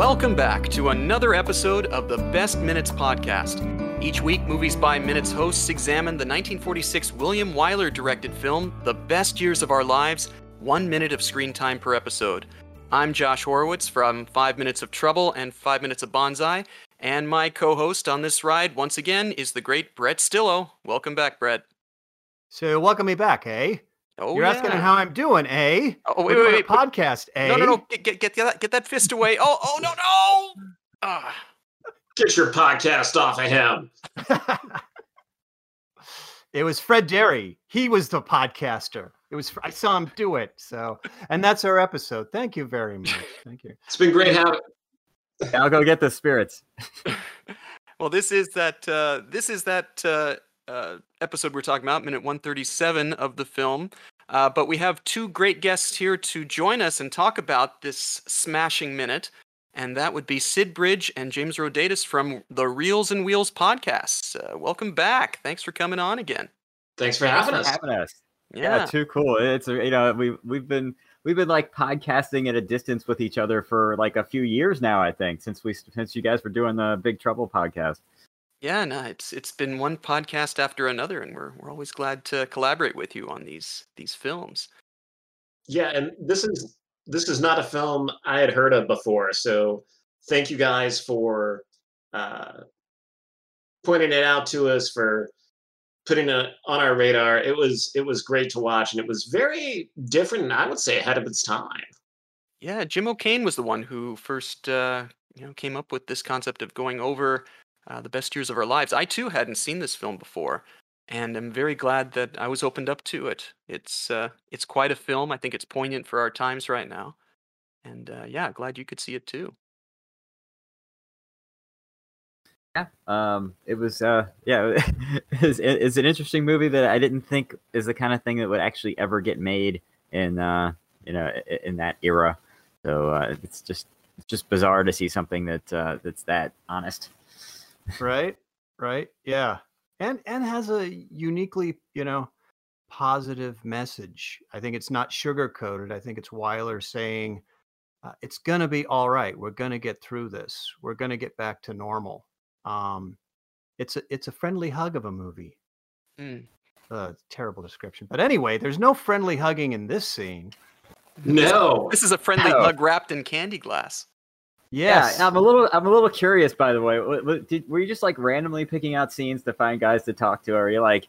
Welcome back to another episode of the Best Minutes podcast. Each week, Movies by Minutes hosts examine the 1946 William Wyler directed film, The Best Years of Our Lives, one minute of screen time per episode. I'm Josh Horowitz from Five Minutes of Trouble and Five Minutes of Bonsai, and my co host on this ride, once again, is the great Brett Stillo. Welcome back, Brett. So welcome me back, eh? Oh, You're asking how I'm doing, eh? Oh, We're wait, wait, a wait. podcast, eh? No, no, no. Get, get, get, that, get that fist away. Oh, oh, no, no. Ah. Get your podcast off of him. it was Fred Derry. He was the podcaster. It was I saw him do it. So, and that's our episode. Thank you very much. Thank you. It's been great having. I'll go get the spirits. Well, this is that. Uh, this is that uh, uh, episode we're talking about, minute one thirty-seven of the film. Uh, but we have two great guests here to join us and talk about this smashing minute, and that would be Sid Bridge and James Rodatus from the Reels and Wheels podcast. Uh, welcome back. Thanks for coming on again. Thanks for Thanks having for us. having us. Yeah, Yeah, too cool. It's uh, you know we we've been we've been like podcasting at a distance with each other for like a few years now. I think since we since you guys were doing the Big Trouble podcast. Yeah. No, it's it's been one podcast after another, and we're we're always glad to collaborate with you on these these films. Yeah, and this is this is not a film I had heard of before. So thank you guys for uh, pointing it out to us for putting it on our radar. It was it was great to watch, and it was very different. And I would say ahead of its time. Yeah, Jim O'Kane was the one who first, uh, you know, came up with this concept of going over uh, the best years of our lives. I too hadn't seen this film before, and I'm very glad that I was opened up to it. It's uh, it's quite a film. I think it's poignant for our times right now, and uh, yeah, glad you could see it too. Yeah. Um. It was. Uh. Yeah. it's, it's an interesting movie that I didn't think is the kind of thing that would actually ever get made in uh you know in that era. So uh, it's just it's just bizarre to see something that uh, that's that honest. Right? Right? Yeah. And and has a uniquely, you know, positive message. I think it's not sugar coated. I think it's Wyler saying uh, it's going to be all right. We're going to get through this. We're going to get back to normal. Um it's a it's a friendly hug of a movie. Mm. Uh, terrible description. But anyway, there's no friendly hugging in this scene. No, This is a friendly Oh. hug wrapped in candy glass. Yes. Yeah, I'm a little I'm a little curious by the way. W- w- Did, were you just like randomly picking out scenes to find guys to talk to or are you like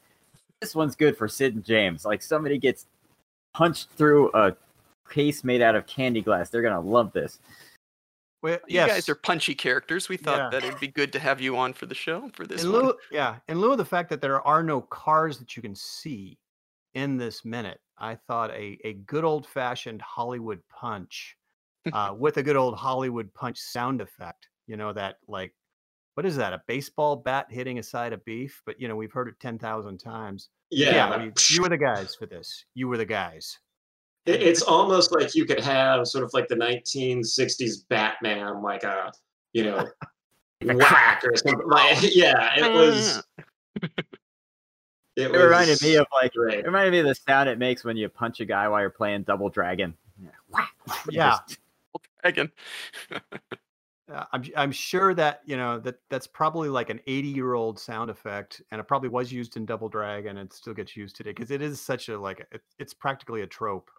this one's good for Sid and James? Like somebody gets punched through a case made out of candy glass. They're going to love this. Well, You guys are punchy characters. We thought Yeah. that it'd be good to have you on for the show for this in one. yeah, in lieu of the fact that there are no cars that you can see in this minute, I thought a, a good old fashioned Hollywood punch uh, with a good old Hollywood punch sound effect. You know, that like, what is that? A baseball bat hitting a side of beef? But, you know, we've heard it 10,000 times. yeah, we- you were the guys for this. You were the guys. It- It's almost like you could have sort of like the 1960s Batman, like a you know whack or something. Like, yeah, it was. It, It reminded me of like great. it reminded me of the sound it makes when you punch a guy while you're playing Double Dragon. Whack, whack, Yeah. just- Dragon. Uh, I'm I'm sure that you know that that's probably like an 80 year old sound effect, and it probably was used in Double Dragon, and it still gets used today because it is such a like it, it's practically a trope.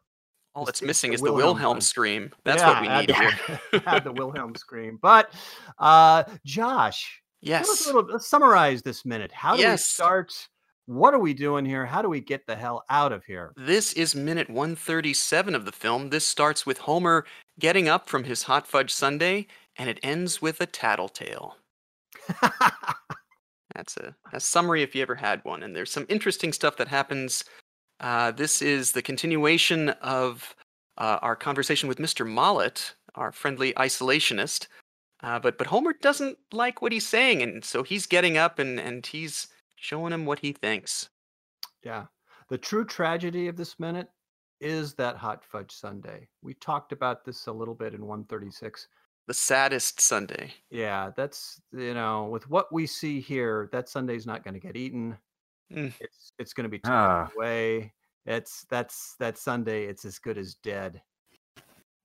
All It's- that's it's missing the is the Wilhelm Wilhelm scream. That's Yeah, what we add need the- here. add the Wilhelm scream. But uh, Josh, Yes. a little. Let's summarize this minute. How do we start? What are we doing here? How do we get the hell out of here? This is minute 137 of the film. This starts with Homer getting up from his hot fudge sundae, and it ends with a tattletale. That's a, a summary if you ever had one. And there's some interesting stuff that happens. Uh, this is the continuation of uh, our conversation with Mr. Mollett, our friendly isolationist. Uh, but but Homer doesn't like what he's saying, and so he's getting up and, and he's showing him what he thinks. Yeah. The true tragedy of this minute is that hot fudge sundae. We talked about this a little bit in 136. The saddest sundae. Yeah, that's you know, with what we see here, that sundae's not going to get eaten. Mm. It's it's going to be taken Ah. away. It's that's that sundae. It's as good as dead.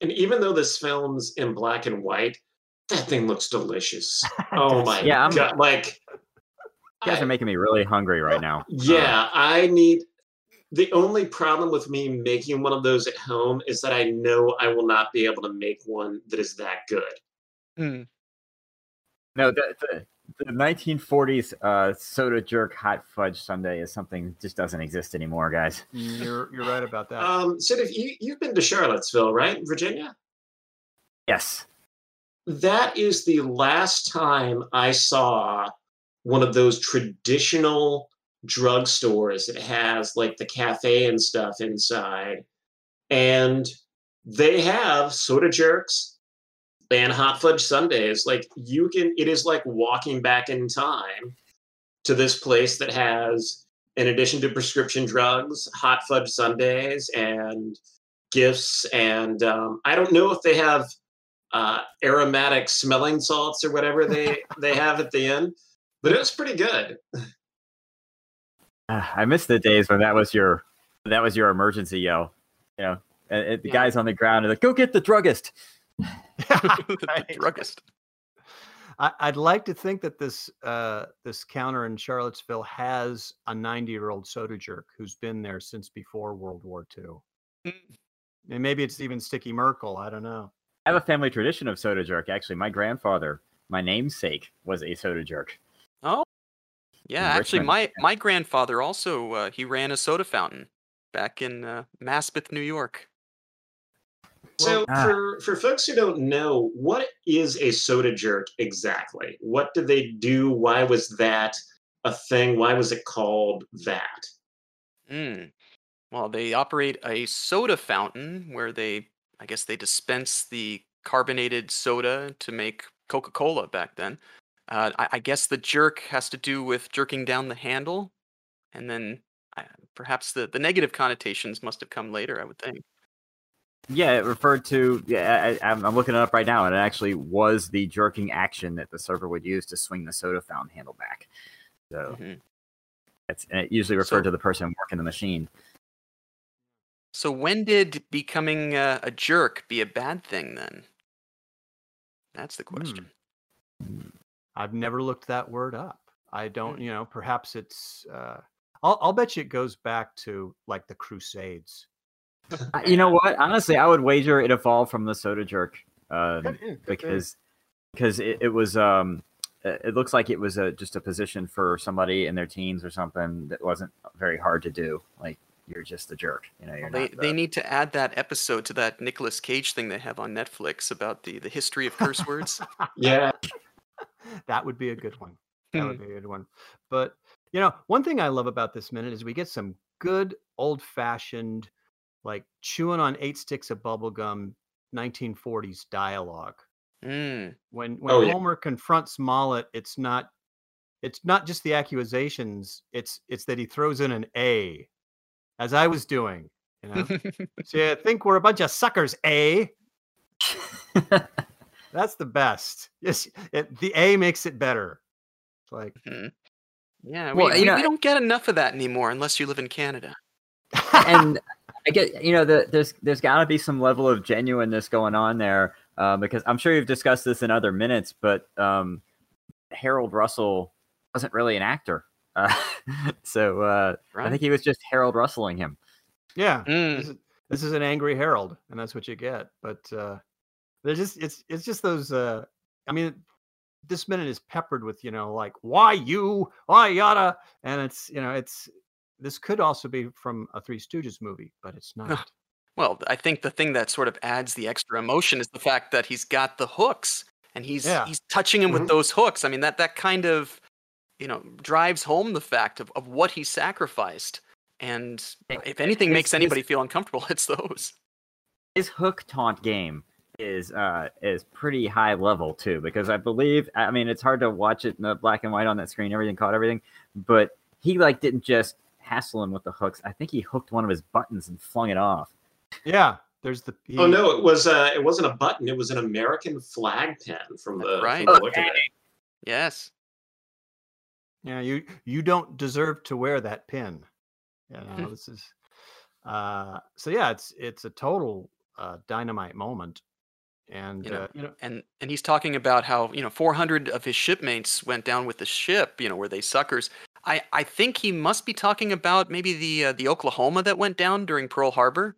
And even though this film's in black and white, that thing looks delicious. Oh my Yeah, I'm- god! Like, You guys I- are making me really hungry right now. Uh, yeah, I need. The only problem with me making one of those at home is that I know I will not be able to make one that is that good. Hmm. no, the, the, the 1940s uh, soda jerk hot fudge sundae is something that just doesn't exist anymore, guys. Mm, You're you're right about that. Um, Sid, if you you've been to Charlottesville, right, Virginia? Yes. That is the last time I saw one of those traditional drugstores It has like the cafe and stuff inside. And they have soda jerks and hot fudge sundaes. Like you can, it is like walking back in time to this place that has, in addition to prescription drugs, hot fudge sundaes and gifts. And um, I don't know if they have uh, aromatic smelling salts or whatever they they have at the end. But it was pretty good. I miss the days when that was your that was your emergency yell. You know, and, and the Yeah. guys on the ground are like, "Go get the druggist." the druggist. I, I'd like to think that this uh, this counter in Charlottesville has a 90 year old soda jerk who's been there since before World War II. Mm. And maybe it's even Sticky Merkel. I don't know. I have a family tradition of soda jerk. Actually, my grandfather, my namesake, was a soda jerk. Yeah. Actually, Richmond, my my grandfather also uh, he ran a soda fountain back in uh, Maspeth, New York. So Ah. for for folks who don't know, what is a soda jerk exactly? What did they do? Why was that a thing? Why was it called that? Mm. Well, they operate a soda fountain where they, I guess, they dispense the carbonated soda to make Coca Cola back then. Uh, I, I guess the jerk has to do with jerking down the handle, and then uh, perhaps the, the negative connotations must have come later. I would think. Yeah, it referred to. Yeah, I, I'm I'm looking it up right now, and it actually was the jerking action that the server would use to swing the soda fountain handle back. So Mhm. it's and it usually referred So- to the person working the machine. So when did becoming uh, a jerk be a bad thing then? That's the question. I've never looked that word up. I don't, you know, perhaps it's, uh, I'll, I'll bet you it goes back to like the Crusades. Uh, You know what? Honestly, I would wager it evolved from the soda jerk um, because because it, it was um it it looks like it was a just a position for somebody in their teens or something that wasn't very hard to do. Like you're just a jerk, you know. You're They, not they need to add that episode to that Nicolas Cage thing they have on Netflix about the, the history of curse words. Yeah, that would be a good one. That Hmm. would be a good one. But you know, one thing I love about this minute is we get some good old fashioned, like chewing on eight sticks of bubblegum 1940s dialogue. Mm. When when Oh, yeah. Homer confronts Mollett, it's not it's not just the accusations, it's it's that he throws in an A, as I was doing. You know? so you think we're a bunch of suckers, A? That's the best. Yes, it, the A makes it better. It's like Mhm. Yeah, Well, we, you we, know- we don't get enough of that anymore unless you live in Canada. and I get you know the, there's there's got to be some level of genuineness going on there uh, because I'm sure you've discussed this in other minutes, but um, Harold Russell wasn't really an actor, uh, so uh, I think he was just Harold Russelling him. yeah, Mm. this is, this is an angry Harold, and that's what you get. But there's just it's it's just those. Uh, I mean, this minute is peppered with you know like why you why yada, and it's you know it's this could also be from a Three Stooges movie, but it's not. Well, I think the thing that sort of adds the extra emotion is the fact that he's got the hooks and he's Yeah. he's touching him Mhm. with those hooks. I mean that that kind of you know drives home the fact of, of what he sacrificed. And if anything his- makes his- anybody feel uncomfortable, it's those. His hook taunt game is uh, is pretty high level too because I believe I mean it's hard to watch it in the black and white on that screen, everything caught everything, but he like didn't just hassle him with the hooks. I think he hooked one of his buttons and flung it off. Yeah, there's the. He, Oh no, it was uh, it wasn't a button. It was an American flag pin from the, right. from the look of it. Yes. Yeah, you you don't deserve to wear that pin. You know, this is uh so yeah, it's it's a total uh dynamite moment. And You know, uh, you know, and and he's talking about how you know 400 of his shipmates went down with the ship. You know, were they suckers? I I think he must be talking about maybe the uh, the Oklahoma that went down during Pearl Harbor.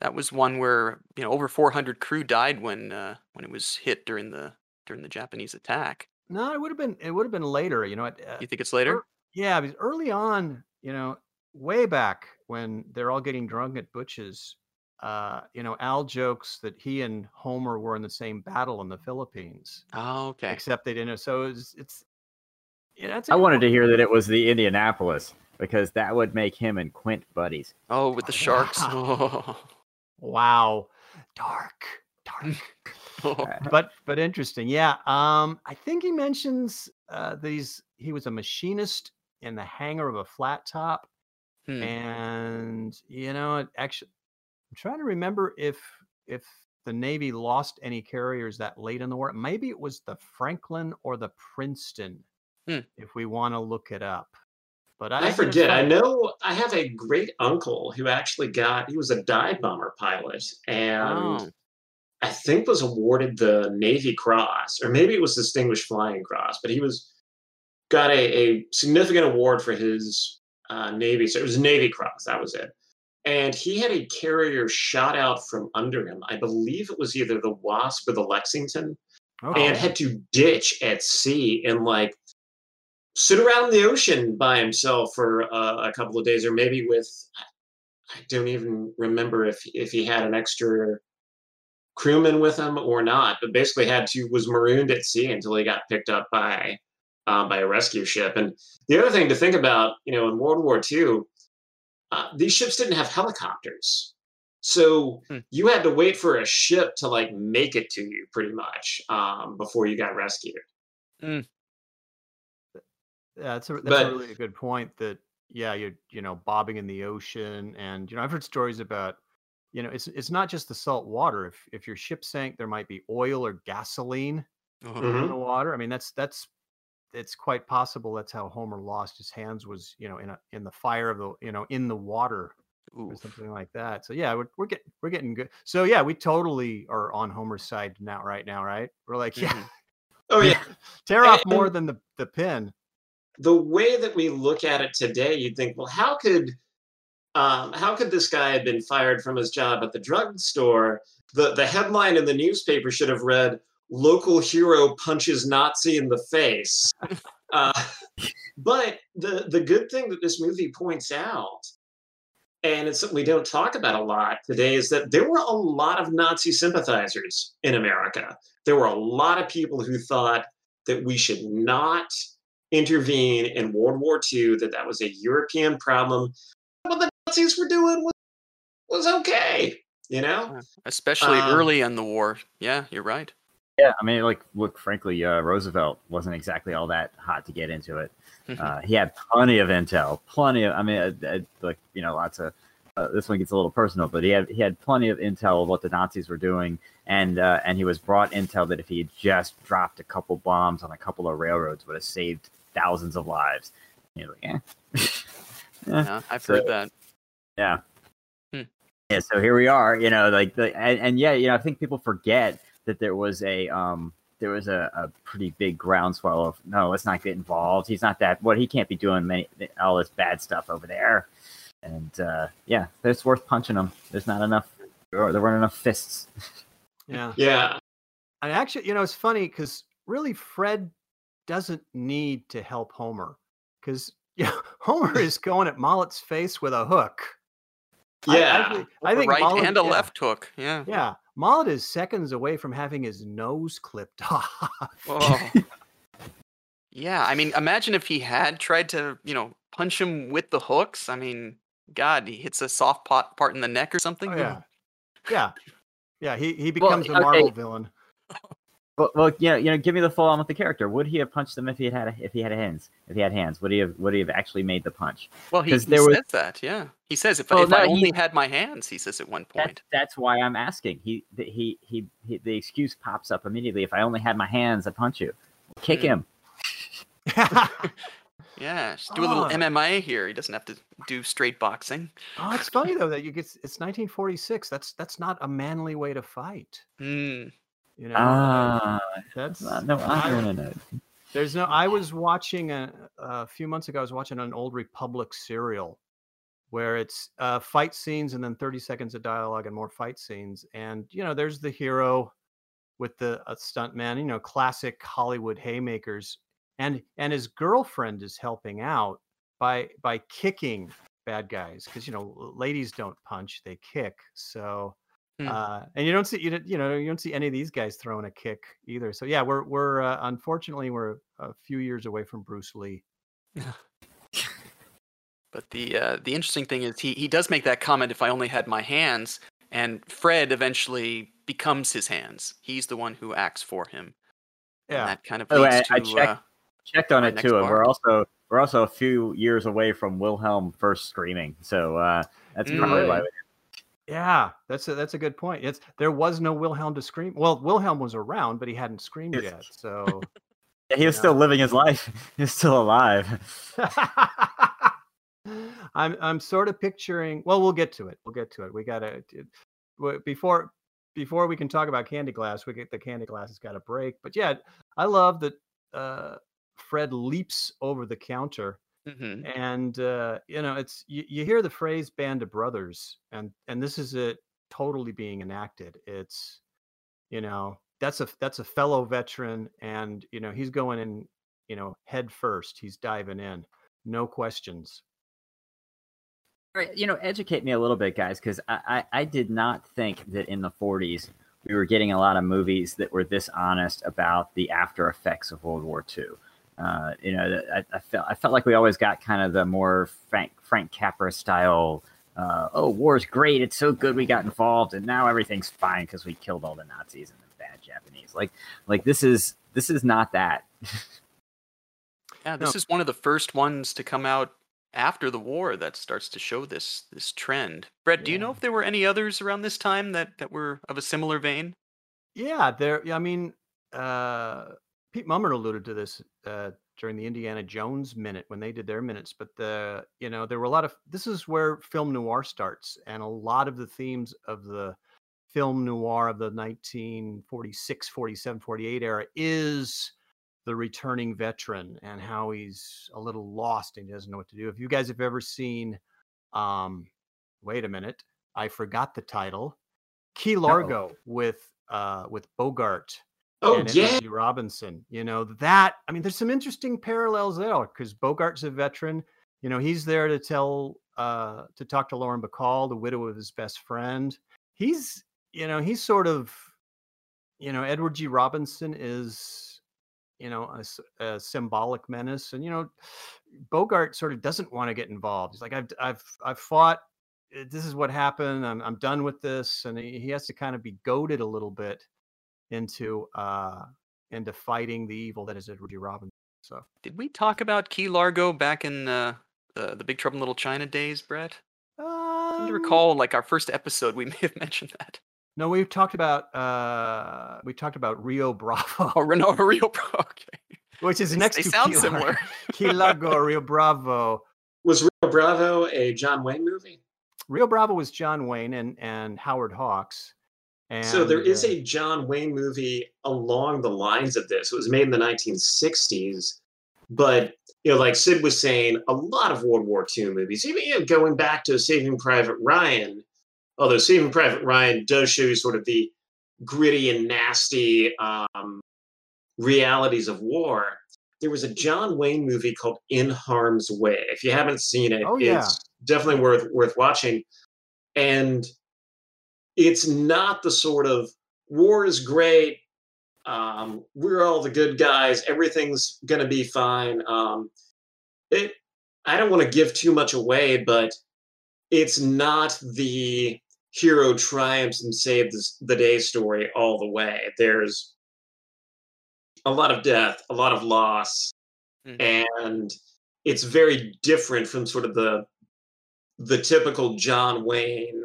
That was one where you know over 400 crew died when uh, when it was hit during the during the Japanese attack. no, it would have been it would have been later. You know, at, uh, You think it's later? ear- yeah, because early on, you know, way back when they're all getting drunk at Butch's, uh, you know, Al jokes that he and Homer were in the same battle in the Philippines, Oh, okay. except they didn't. So it's it's. Yeah, that's a I good wanted point. to hear that it was the Indianapolis because that would make him and Quint buddies. Oh, with the sharks. Oh. Wow, dark, dark. but but interesting yeah um i think he mentions uh these he was a machinist in the hangar of a flat top Hmm. and you know it actually i'm trying to remember if if the navy lost any carriers that late in the war maybe it was the franklin or the princeton Hmm. if we want to look it up but i, I forget. I know I have a great uncle who actually got, he was a dive bomber pilot and Oh. I think was awarded the Navy Cross, or maybe it was Distinguished Flying Cross, but he was got a, a significant award for his uh, Navy. So it was Navy Cross, that was it. And he had a carrier shot out from under him. I believe it was either the Wasp or the Lexington okay. and had to ditch at sea and like sit around the ocean by himself for uh, a couple of days, or maybe with I don't even remember if if he had an extra crewman with him or not, but basically had to was marooned at sea until he got picked up by um, by a rescue ship. And the other thing to think about, you know, in World War II, uh, these ships didn't have helicopters. So Hmm. you had to wait for a ship to like make it to you pretty much um, before you got rescued. Yeah, that's a that's But- a really good point. That yeah, you're you know bobbing in the ocean, and you know I've heard stories about you know it's it's not just the salt water. If if your ship sank, there might be oil or gasoline. Mhm. in the water. I mean that's that's it's quite possible that's how Homer lost his hands was you know in a in the fire of the you know in the water or something like that. So yeah, we're we're getting we're getting good. So yeah, we totally are on Homer's side now right now, right? We're like yeah, Mhm. Oh yeah, tear off And- more than the the pin. the way that we look at it today, you'd think, well, how could um, how could this guy have been fired from his job at the drugstore? The the headline in the newspaper should have read "Local hero punches Nazi in the face." uh, but the the good thing that this movie points out, and it's something we don't talk about a lot today, is that there were a lot of Nazi sympathizers in America. There were a lot of people who thought that we should not intervene in World War II, that that was a European problem. What the Nazis were doing was, was okay, you know? Especially Um, early in the war. Yeah, you're right. Yeah, I mean, like, look, frankly, uh, Roosevelt wasn't exactly all that hot to get into it. Mhm. Uh, he had plenty of intel, plenty of. I mean, uh, uh, like you know, lots of. Uh, this one gets a little personal, but he had he had plenty of intel of what the Nazis were doing, and uh, and he was brought intel that if he had just dropped a couple bombs on a couple of railroads, would have saved thousands of lives. And you're like, eh. Eh, Yeah, I've so- heard that. yeah. Hmm. Yeah. So here we are. You know, like the and, and yeah, you know, I think people forget that there was a um there was a, a pretty big groundswell of no, let's not get involved. He's not that. What he can't be doing many all this bad stuff over there. And uh, yeah, it's worth punching him. There's not enough. Or there weren't enough fists. Yeah. Yeah. And actually, you know, it's funny because really Fred doesn't need to help Homer because yeah, Homer is going at Mollett's face with a hook. I- Yeah. I, think- I a think right Mollett- and a yeah, left hook. Yeah. Yeah, Mollett is seconds away from having his nose clipped off. Oh. yeah, I mean, imagine if he had tried to, you know, punch him with the hooks. I mean, God, he hits a soft pot part in the neck or something. Oh, yeah, yeah, yeah. He he Well, becomes a okay. Marvel villain. Well, well, yeah, you know, give me the full on with the character. Would he have punched them if he had had a, if he had hands? If he had hands, would he have would he have actually made the punch? Well, he, 'Cause he there was- says that. Yeah, he says if, Well, if I no, he- only had my hands, he says at one That's, point. that's why I'm asking. He, the, he, he, he, the excuse pops up immediately. If I only had my hands, I'd punch you. Kick Hmm. him. Yeah, just do a little Ah. MMA here. He doesn't have to do straight boxing. oh, it's funny though that you get it's 1946. That's that's not a manly way to fight. Hmm. You know, Ah, that's uh, no, I want to know. There's no. I was watching a, a few months ago. I was watching an old Republic serial, where it's uh, fight scenes and then 30 seconds of dialogue and more fight scenes. And you know, there's the hero with the uh, stuntman. You know, classic Hollywood haymakers, and and his girlfriend is helping out by by kicking bad guys because you know ladies don't punch, they kick. So. Hmm. Uh, and you don't see you, don't- you know you don't see any of these guys throwing a kick either. So yeah, we're we're uh, unfortunately we're a few years away from Bruce Lee. But the uh, the interesting thing is he he does make that comment. If I only had my hands, and Fred eventually becomes his hands. He's the one who acts for him. And Yeah, that kind of Oh, leads I- to I checked- uh, Checked on it too, and bar. we're also we're also a few years away from Wilhelm first screaming. So uh, that's Mm. probably why. Really? Yeah, that's a that's a good point. It's there was no Wilhelm to scream. Well, Wilhelm was around, but he hadn't screamed Yes. yet. So Yeah, he was Yeah. still living his life. He's still alive. I'm I'm sort of picturing. Well, we'll get to it. We'll get to it. We gotta before before we can talk about Candy Glass. We get the Candy Glass has got to break. But yeah, I love that uh, Fred leaps over the counter mhm. and uh, you know it's you, you hear the phrase band of brothers and and this is it totally being enacted it's you know that's a that's a fellow veteran and you know he's going in you know head first he's diving in no questions All right, you know, educate me a little bit, guys, because I, I, I did not think that in the 40s we were getting a lot of movies that were this honest about the after effects of World War II. Uh, you know, I, I felt I felt like we always got kind of the more Frank Frank Capra style. Uh, oh, war's great! It's so good we got involved, and now everything's fine because we killed all the Nazis and the bad Japanese. Like, like this is this is not that. Yeah, this No. is one of the first ones to come out after the war that starts to show this this trend. Brett, do you know if there were any others around this time that that were of a similar vein? yeah there i mean uh pete mummer alluded to this uh during the indiana jones minute when they did their minutes but the you know there were a lot of this is where film noir starts and a lot of the themes of the film noir of the 1946 47 48 era is the returning veteran and how he's a little lost and he doesn't know what to do. If you guys have ever seen um wait a minute i forgot the title key largo with uh with bogart Oh and yeah, Edward G. Robinson. You know that. I mean, there's some interesting parallels there because Bogart's a veteran. You know, he's there to tell, uh, to talk to Lauren Bacall, the widow of his best friend. He's, you know, he's sort of, you know, Edward G. Robinson is, you know, a symbolic menace, and you know, Bogart sort of doesn't want to get involved. He's like, I've, I've, I've fought. This is what happened. I'm, I'm done with this, and he, he has to kind of be goaded a little bit into uh into fighting the evil that is Edward G. Robinson. So Did we talk about Key Largo back in uh, the the Big Trouble in Little China days, Brett? I seem to um, recall like our first episode we may have mentioned that. No, we've talked about uh we talked about Rio Bravo, Oh, Renault Rio Bravo. Okay. which is next they to sound Key similar. Lar- Key Largo, Rio Bravo. was Rio Bravo a John Wayne movie? Rio Bravo was John Wayne and and Howard Hawks. And so there is uh, a John Wayne movie along the lines of this. It was made in the 1960s, but you know, like Sid was saying, a lot of World War II movies, even you know, going back to Saving Private Ryan. Although Saving Private Ryan does show you sort of the gritty and nasty um, realities of war. There was a John Wayne movie called In Harm's Way. If you haven't seen it, Oh, yeah. it's definitely worth worth watching. And it's not the sort of war is great. Um, we're all the good guys. Everything's gonna be fine. Um, it. I don't want to give too much away, but it's not the hero triumphs and saves the day story all the way. There's a lot of death, a lot of loss, Mhm. and it's very different from sort of the the typical John Wayne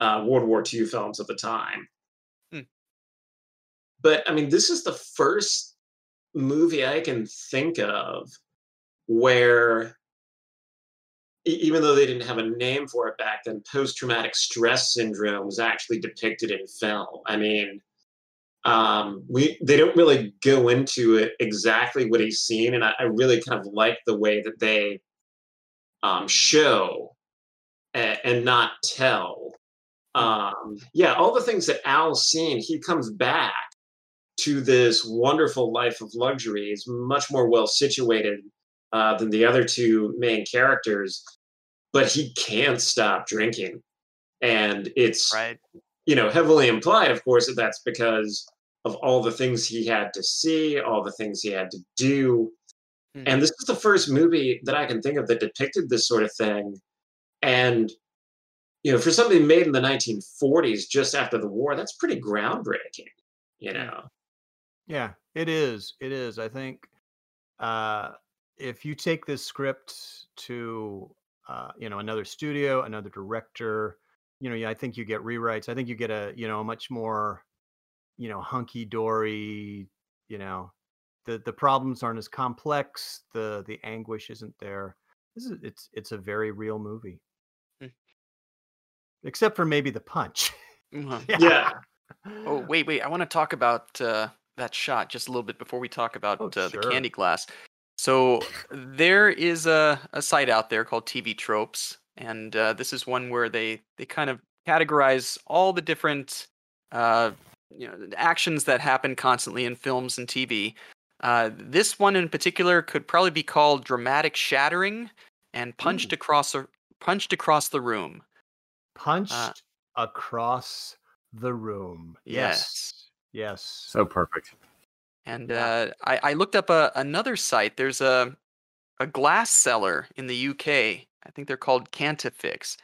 uh, World War II films of the time. Hmm. But I mean, this is the first movie I can think of where, e- even though they didn't have a name for it back then, post traumatic stress syndrome was actually depicted in film. I mean, um, we they don't really go into it exactly what he's seen, and I, I really kind of like the way that they um, show and, and not tell. Um, yeah, all the things that Al's seen, he comes back to this wonderful life of luxury. He's much more well situated uh, than the other two main characters, but he can't stop drinking, and it's Right. you know heavily implied, of course, that that's because of all the things he had to see, all the things he had to do. Mhm. And this is the first movie that I can think of that depicted this sort of thing. And you know, for something made in the 1940s, just after the war, that's pretty groundbreaking. You know, Yeah, it is. It is. I think uh, if you take this script to uh, you know another studio, another director, you know, yeah, I think you get rewrites. I think you get a you know a much more you know hunky dory. You know, the the problems aren't as complex. The the anguish isn't there. This is it's it's a very real movie. Except for maybe the punch. Mhm. yeah. Oh, wait, wait. I want to talk about uh, that shot just a little bit before we talk about Oh, uh, the candy glass. So there is a, a site out there called TV Tropes, and uh, this is one where they they kind of categorize all the different uh, you know actions that happen constantly in films and TV. Uh, this one in particular could probably be called dramatic shattering and punched across a, punched across the room. Punched across the room. Yes. Yes. So perfect. And uh, I, I looked up a, another site. There's a a glass seller in the UK. I think they're called Cantifix,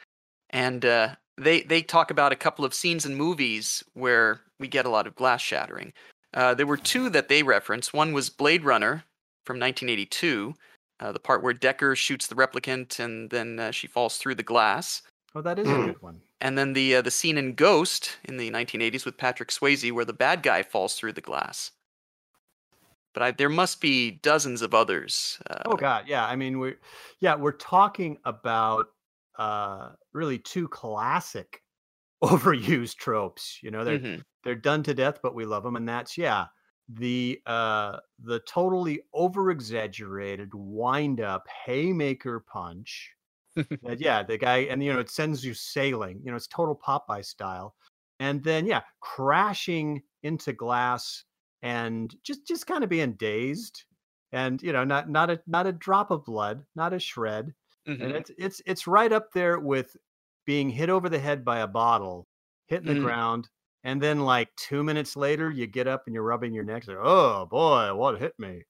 and uh, they they talk about a couple of scenes in movies where we get a lot of glass shattering. Uh, there were two that they reference. One was Blade Runner from 1982, uh, the part where Decker shoots the replicant and then uh, she falls through the glass. Oh, that is a Mm. good one. And then the uh, the scene in Ghost in the 1980s with Patrick Swayze, where the bad guy falls through the glass. But I, there must be dozens of others. Uh, Oh God, yeah. I mean, we're yeah, we're talking about uh really two classic overused tropes. You know, they're mhm. they're done to death, but we love them, and that's yeah, the uh the totally over exaggerated wind up haymaker punch. That, yeah, the guy, and you know, it sends you sailing. You know, it's total Popeye style, and then yeah, crashing into glass and just just kind of being dazed, and you know, not not a not a drop of blood, not a shred, and Mhm. it's it's it's right up there with being hit over the head by a bottle, hitting the Mm. ground, and then like two minutes later, you get up and you're rubbing your neck. Like, oh boy, what hit me?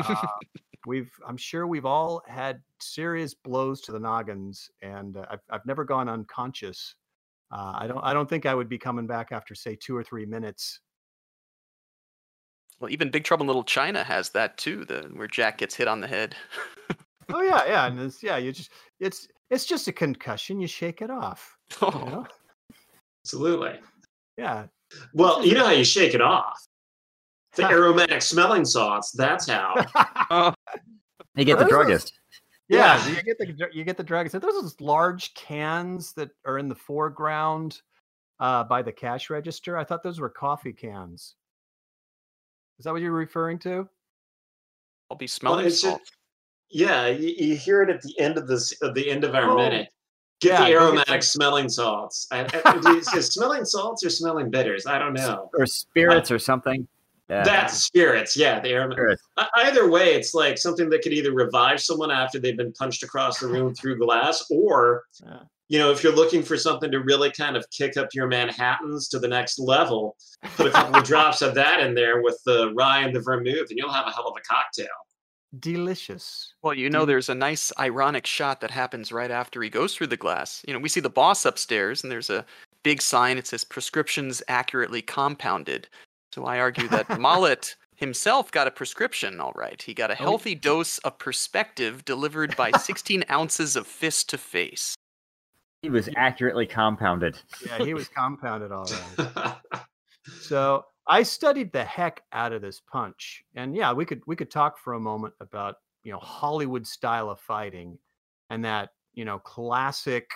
Uh, we've I'm sure we've all had serious blows to the noggins, and uh, I've I've never gone unconscious. Uh, I don't I don't think I would be coming back after say two or three minutes. well, even Big Trouble in Little China has that too, the where Jack gets hit on the head. Oh yeah, yeah, and it's, yeah, you just it's it's just a concussion. You shake it off. You oh, know? Absolutely. Yeah, Well, you know how you shake it off. The Ha. aromatic smelling salts. That's how. oh, You get the Those are- druggist. Yeah, Yeah. you get the dr- you get the dragons. So those are those large cans that are in the foreground uh, by the cash register. I thought those were coffee cans. Is that what you're referring to? I'll be smelling it's ju- salt. Yeah, you, you hear it at the end of this, at the end of our Oh, minute. Get yeah, the go get aromatic smelling salts. I, I, do you smelling salts or smelling bitters? I don't know. Or spirits or something. Yeah. That's spirits. Yeah, the aromatic. spirits. Either way, it's like something that could either revive someone after they've been punched across the room through glass, or Yeah. you know, if you're looking for something to really kind of kick up your Manhattans to the next level, put a couple of drops of that in there with the rye and the vermouth, and you'll have a hell of a cocktail. Delicious. Well, you know, there's a nice ironic shot that happens right after he goes through the glass. You know, we see the boss upstairs, and there's a big sign. It says prescriptions accurately compounded. So I argue that Mullet himself got a prescription, all right. He got a Oh, healthy dose of perspective delivered by 16 ounces of fist to face. He was accurately compounded. Yeah, he was compounded all right. So I studied the heck out of this punch, and yeah, we could we could talk for a moment about you know Hollywood style of fighting, and that you know classic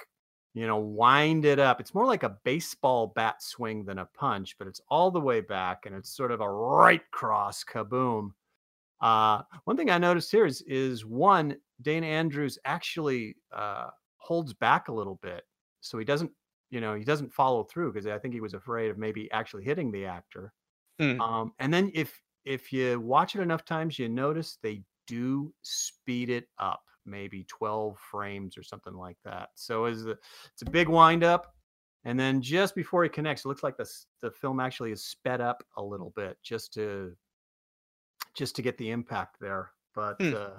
you know, wind it up. It's more like a baseball bat swing than a punch, but it's all the way back and it's sort of a right cross kaboom. Uh, one thing I noticed here is is one Dana Andrews actually uh, holds back a little bit, so he doesn't, you know, he doesn't follow through because I think he was afraid of maybe actually hitting the actor. Hmm. Um, and then if if you watch it enough times, you notice they do speed it up, maybe 12 frames or something like that. So the it's a big wind up, and then just before he connects, it looks like the the film actually is sped up a little bit just to just to get the impact there. But Hmm. uh,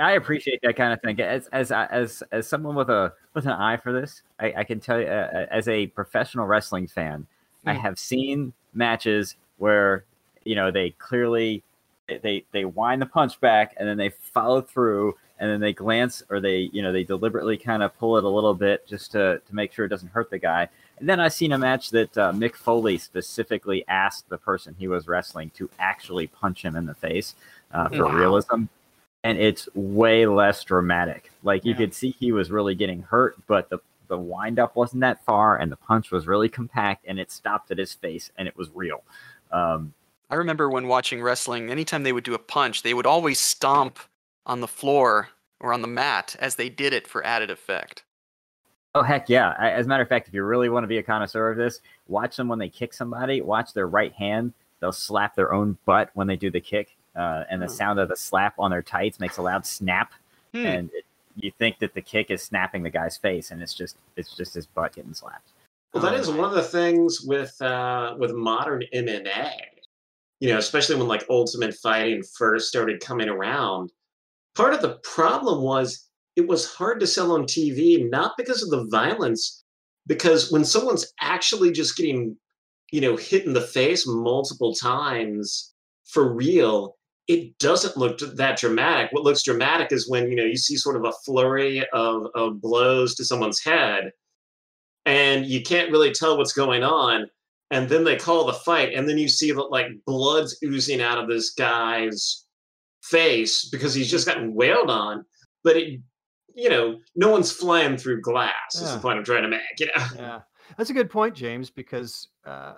I appreciate that kind of thing. As as as as someone with a with an eye for this, I, I can tell you, uh, as a professional wrestling fan, I Mm. have seen matches where you know they clearly they they wind the punch back and then they follow through and then they glance or they you know they deliberately kind of pull it a little bit just to to make sure it doesn't hurt the guy. And then I've seen a match that uh, Mick Foley specifically asked the person he was wrestling to actually punch him in the face uh, for Wow. realism and it's way less dramatic. Like you Yeah. could see he was really getting hurt, but the the wind up wasn't that far, and the punch was really compact, and it stopped at his face, and it was real. Um, I remember when watching wrestling, anytime they would do a punch, they would always stomp on the floor or on the mat as they did it for added effect. oh heck yeah! As a matter of fact, if you really want to be a connoisseur of this, watch them when they kick somebody. Watch their right hand; they'll slap their own butt when they do the kick, uh, and the Hmm. sound of the slap on their tights makes a loud snap, Hmm. and it, you think that the kick is snapping the guy's face, and it's just it's just his butt getting slapped. Well, that Oh is my. one of the things with uh, with modern MMA. You know, especially when like Ultimate Fighting first started coming around. Part of the problem was it was hard to sell on TV, not because of the violence, because when someone's actually just getting, you know, hit in the face multiple times for real, it doesn't look that dramatic. What looks dramatic is when you know you see sort of a flurry of, of blows to someone's head and you can't really tell what's going on. And then they call the fight, and then you see that like blood's oozing out of this guy's face because he's just gotten wailed on. But it, you know, no one's flying through glass. Is the point I'm trying to make. You know, yeah, that's a good point, James, because uh,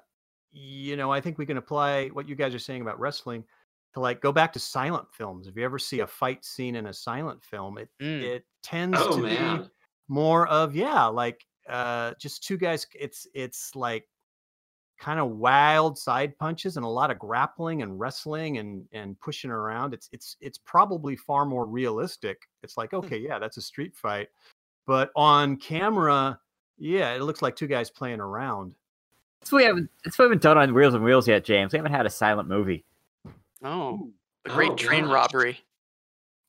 you know I think we can apply what you guys are saying about wrestling to like go back to silent films. If you ever see a fight scene in a silent film, it Mm. it tends oh to be more of yeah like uh just two guys it's it's like kind of wild side punches and a lot of grappling and wrestling and and pushing around it's it's it's probably far more realistic it's like okay yeah that's a street fight but on camera yeah it looks like two guys playing around That's what we haven't. That's what we haven't done on Reels and Wheels yet, James. We haven't had a silent movie. Oh, the great Oh, train gosh. robbery.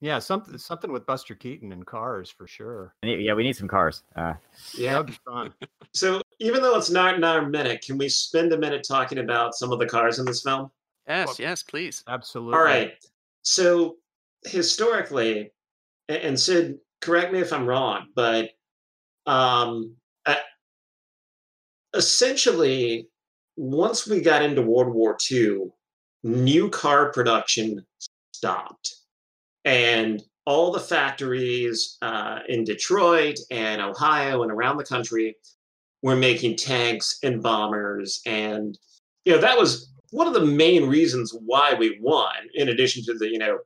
yeah something something with buster keaton and cars for sure Yeah, we need some cars. Uh, yeah. that would be fun So even though it's not in our minute, can we spend a minute talking about some of the cars in this film? Yes, Well- yes, please. absolutely All right. So historically, and Sid, correct me if I'm wrong, but um, uh, essentially, once we got into World War II, new car production stopped, and all the factories uh, in Detroit and Ohio and around the country were making tanks and bombers, and you know that was one of the main reasons why we won, in addition to the you know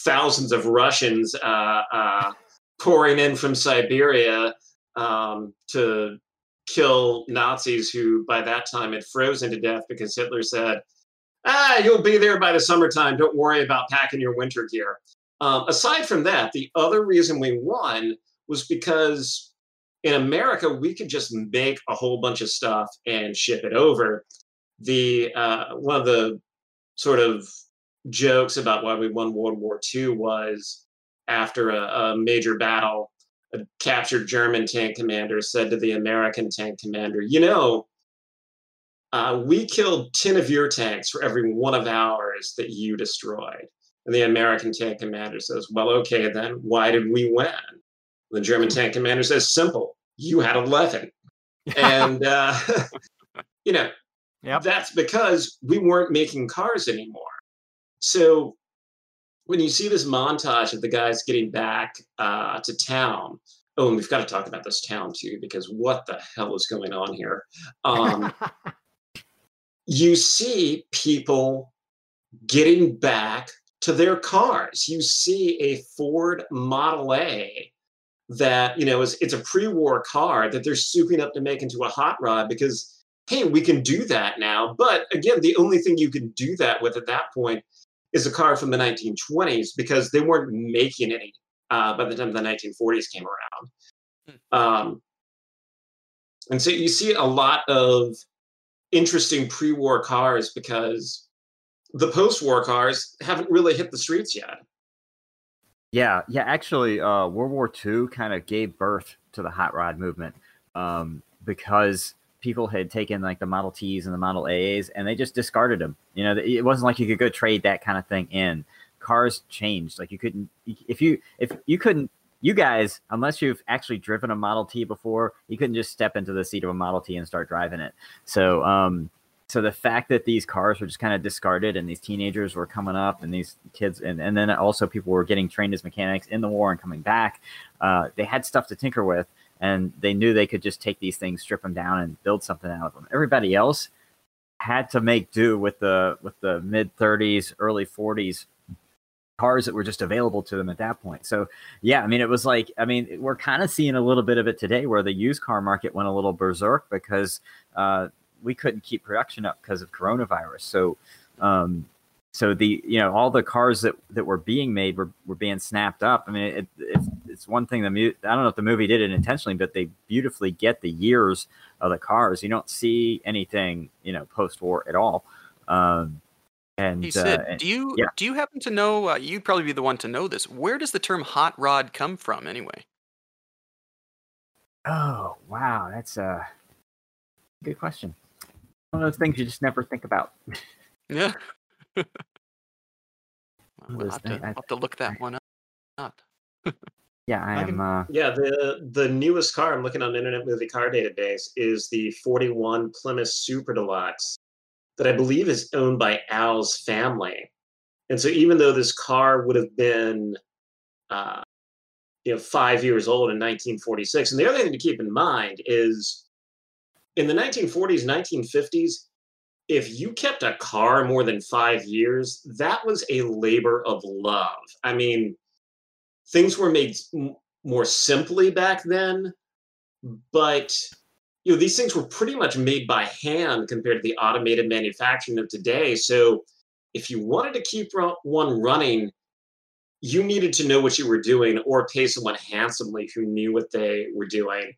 thousands of Russians uh, uh, pouring in from Siberia um, to kill Nazis who by that time had frozen to death because Hitler said, "Ah, you'll be there by the summertime. Don't worry about packing your winter gear." Um, aside from that, the other reason we won was because in America we could just make a whole bunch of stuff and ship it over the uh, one of the sort of jokes about why we won World War II was after a, a major battle, a captured German tank commander said to the American tank commander, "You know, uh, we killed ten of your tanks for every one of ours that you destroyed." And the American tank commander says, "Well, okay then. Why did we win?" The German tank commander says, "Simple. You had eleven. and uh, you know Yep. that's because we weren't making cars anymore. So when you see this montage of the guys getting back uh, to town, oh, and we've got to talk about this town too, because what the hell is going on here? Um, you see people getting back to their cars. You see a Ford Model A that, you know, is it's a pre-war car that they're souping up to make into a hot rod because hey, we can do that now. But again, the only thing you can do that with at that point is a car from the 1920s because they weren't making any uh, by the time the 1940s came around. Hmm. Um, and so you see a lot of interesting pre-war cars because the post-war cars haven't really hit the streets yet. Yeah, yeah. Actually, uh, World War II kind of gave birth to the hot rod movement um, because people had taken like the Model Ts and the Model As and they just discarded them. You know, it wasn't like you could go trade that kind of thing in. Cars changed. Like you couldn't if you if you couldn't you guys, unless you've actually driven a Model T before, you couldn't just step into the seat of a Model T and start driving it. So, um, so the fact that these cars were just kind of discarded and these teenagers were coming up and these kids and, and then also people were getting trained as mechanics in the war and coming back uh, they had stuff to tinker with and they knew they could just take these things strip them down and build something out of them everybody else had to make do with the with the mid 30s early 40s cars that were just available to them at that point. So yeah, I mean, it was like, I mean, we're kind of seeing a little bit of it today where the used car market went a little berserk because uh, we couldn't keep production up because of coronavirus. So, um, so the you know all the cars that that were being made were, were being snapped up. I mean, it, it, it's one thing the mu- I don't know if the movie did it intentionally, but they beautifully get the years of the cars. You don't see anything you know post war at all. Um, and he said, uh, "Do you yeah. do you happen to know? Uh, you'd probably be the one to know this. Where does the term hot rod come from, anyway?" Oh wow, that's a good question. One of those things you just never think about. Yeah. we'll Those have, to, I- have to look that one up. Yeah, I I am. can- Uh, Yeah, the the newest car I'm looking on the Internet Movie Car Database is the 41 Plymouth Super Deluxe that I believe is owned by Al's family. And so even though this car would have been uh, you know five years old in 1946, and the other thing to keep in mind is in the 1940s, 1950s, if you kept a car more than five years, that was a labor of love. I mean, things were made more simply back then, but you know these things were pretty much made by hand compared to the automated manufacturing of today. So if you wanted to keep one running, you needed to know what you were doing or pay someone handsomely who knew what they were doing.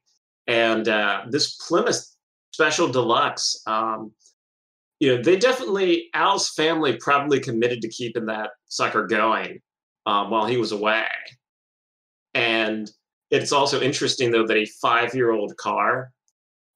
And uh, this Plymouth Special Deluxe, um, you know, they definitely Al's family probably committed to keeping that sucker going um, while he was away. And it's also interesting though that a five-year-old car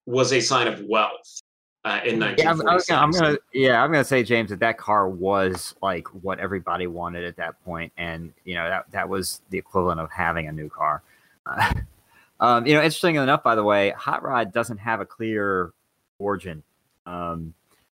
was a sign of wealth uh, in yeah, I'm, I was 1946. gonna, I'm gonna. Yeah, I'm gonna say, James, that that car was like what everybody wanted at that point, and you know that that was the equivalent of having a new car. Uh, um, you know, interesting enough, by the way, Hot Rod doesn't have a clear origin. Um,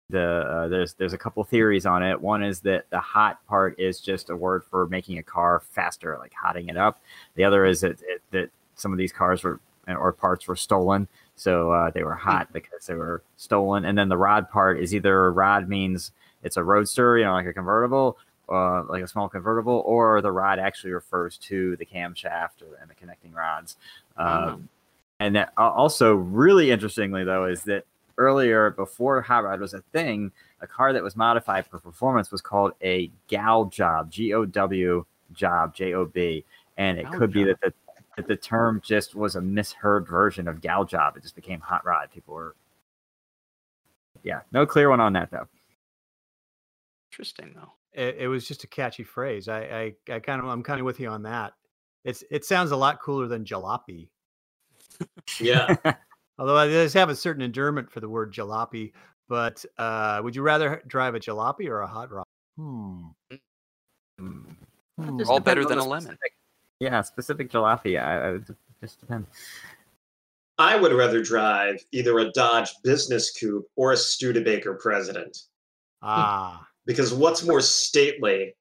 the uh, there's there's a couple theories on it. One is that the hot part is just a word for making a car faster, like hotting it up. The other is that it, that some of these cars were or parts were stolen, so uh, they were hot because they were stolen. And then the rod part is either rod means it's a roadster, you know, like a convertible, uh, like a small convertible, or the rod actually refers to the camshaft or, and the connecting rods. Um, And that, uh, also, really interestingly, though, is that earlier, before hot rod was a thing, a car that was modified for performance was called a gow job, G O W job, J O B, and it Gal could be that the that the term just was a misheard version of gow job. It just became hot rod. People were, yeah, no clear one on that though. Interesting, though. it, it was just a catchy phrase. I, I, I kind of, I'm kind of with you on that. It's, it sounds a lot cooler than jalopy. Yeah. Although I just have a certain endearment for the word jalopy. But uh, would you rather drive a jalopy or a hot rod? Hmm. Mm. Hmm. All better than a lemon. specific- Yeah, specific jalopy. I, I just depends. I would rather drive either a Dodge Business Coupe or a Studebaker President. Ah, Because what's more stately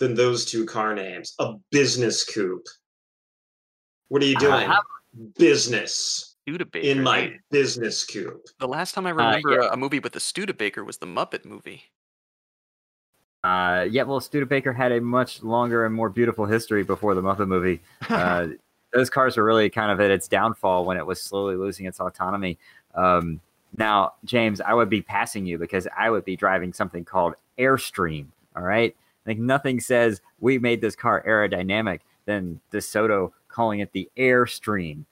than those two car names? A business coupe. What are you doing? Business Studebaker. in my dude. business cube. The last time I remember yeah. a, a movie with a Studebaker was the Muppet movie. Uh, yeah, well, Studebaker had a much longer and more beautiful history before the Muppet movie. Uh, those cars were really kind of at its downfall when it was slowly losing its autonomy. Um, now, James, I would be passing you because I would be driving something called Airstream. All right, like nothing says we made this car aerodynamic than DeSoto calling it the Airstream.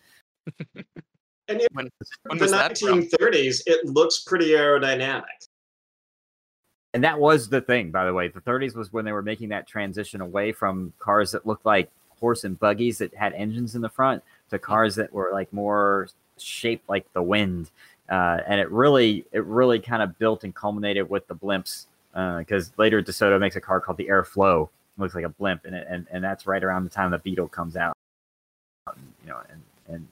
And in When, when the was from? 1930s, it looks pretty aerodynamic. And that was the thing, by the way. The 30s was when they were making that transition away from cars that looked like horse and buggies that had engines in the front to cars that were like more shaped like the wind. Uh, and it really, it really kind of built and culminated with the blimps. Because later DeSoto makes a car called the Airflow. It looks like a blimp, and it, and and that's right around the time the Beetle comes out. You know, and and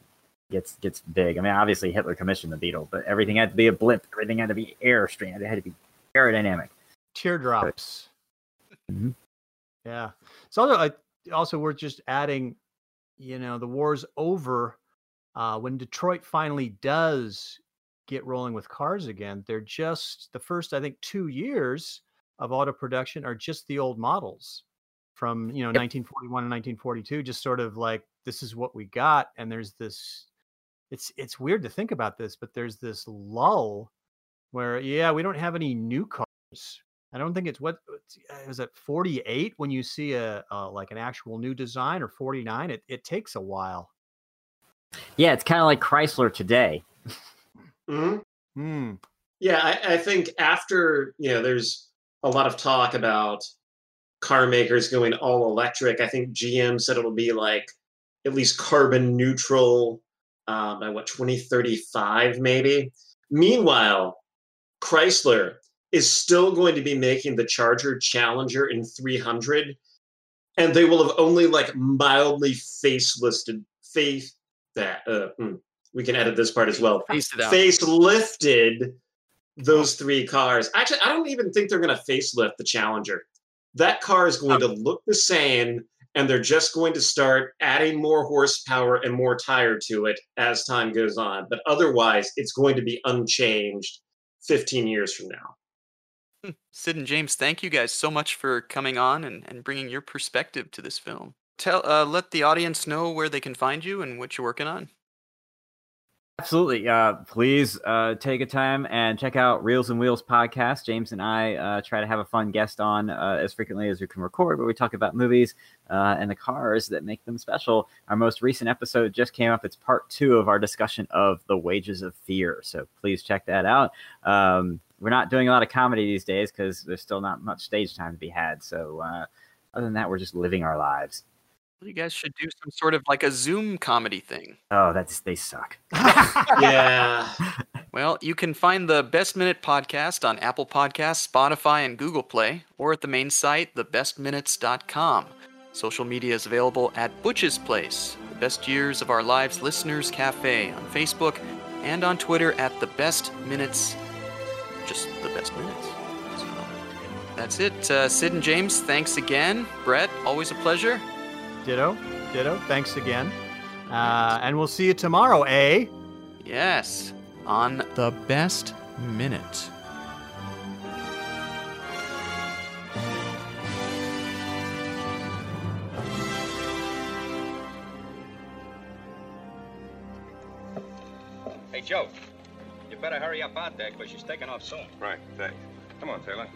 gets gets big. I mean, obviously Hitler commissioned the Beetle, but everything had to be a blimp. Everything had to be Airstream. It had to be aerodynamic. Teardrops. Mhm. Yeah. So also, I, also we're just adding, you know, the war's over. Uh, when Detroit finally does get rolling with cars again, they're just the first, I think, two years of auto production are just the old models from you know 1941 and 1942. Just sort of like this is what we got, and there's this. It's it's weird to think about this, but there's this lull where yeah, we don't have any new cars. I don't think it's what uh, is it 48 when you see a, uh like an actual new design or 49. It it takes a while. Yeah, it's kind of like Chrysler today. Hmm Hmm. Yeah, I, I think after you know, there's a lot of talk about car makers going all electric. I think GM said it'll be like at least carbon neutral uh, by what 2035 maybe. Meanwhile, Chrysler is still going to be making the Charger Challenger in 300, and they will have only like mildly facelifted face that. Uh, hmm, we can edit this part as well out. facelifted those three cars. Actually, I don't even think they're going to facelift the Challenger. That car is going to look the same, and they're just going to start adding more horsepower and more tire to it as time goes on. But otherwise, it's going to be unchanged 15 years from now. Sid and James, thank you guys so much for coming on and, and bringing your perspective to this film. Tell, uh, let the audience know where they can find you and what you're working on. Absolutely. Uh, please uh, take a time and check out Reels and Wheels podcast. James and I uh, try to have a fun guest on uh, as frequently as we can record, where we talk about movies uh, and the cars that make them special. Our most recent episode just came up. It's part two of our discussion of The Wages of Fear. So please check that out. Um, we're not doing a lot of comedy these days because there's still not much stage time to be had. So uh, other than that, we're just living our lives. You guys should do some sort of like a Zoom comedy thing. Oh, that's they suck. Yeah. Well, you can find the Best Minute podcast on Apple Podcasts, Spotify, and Google Play, or at the main site, thebestminutes.com. Social media is available at Butch's Place, the Best Years of Our Lives Listeners Cafe on Facebook, and on Twitter at the Best Minutes, just the Best Minutes. So that's it. Uh, Sid and James, thanks again. Brett, always a pleasure. Ditto. Ditto. Thanks again. Uh, and we'll see you tomorrow, eh? Yes, on the Best Minute. Hey, Joe, you better hurry up out there because she's taking off soon. Right, thanks. Come on, Taylor.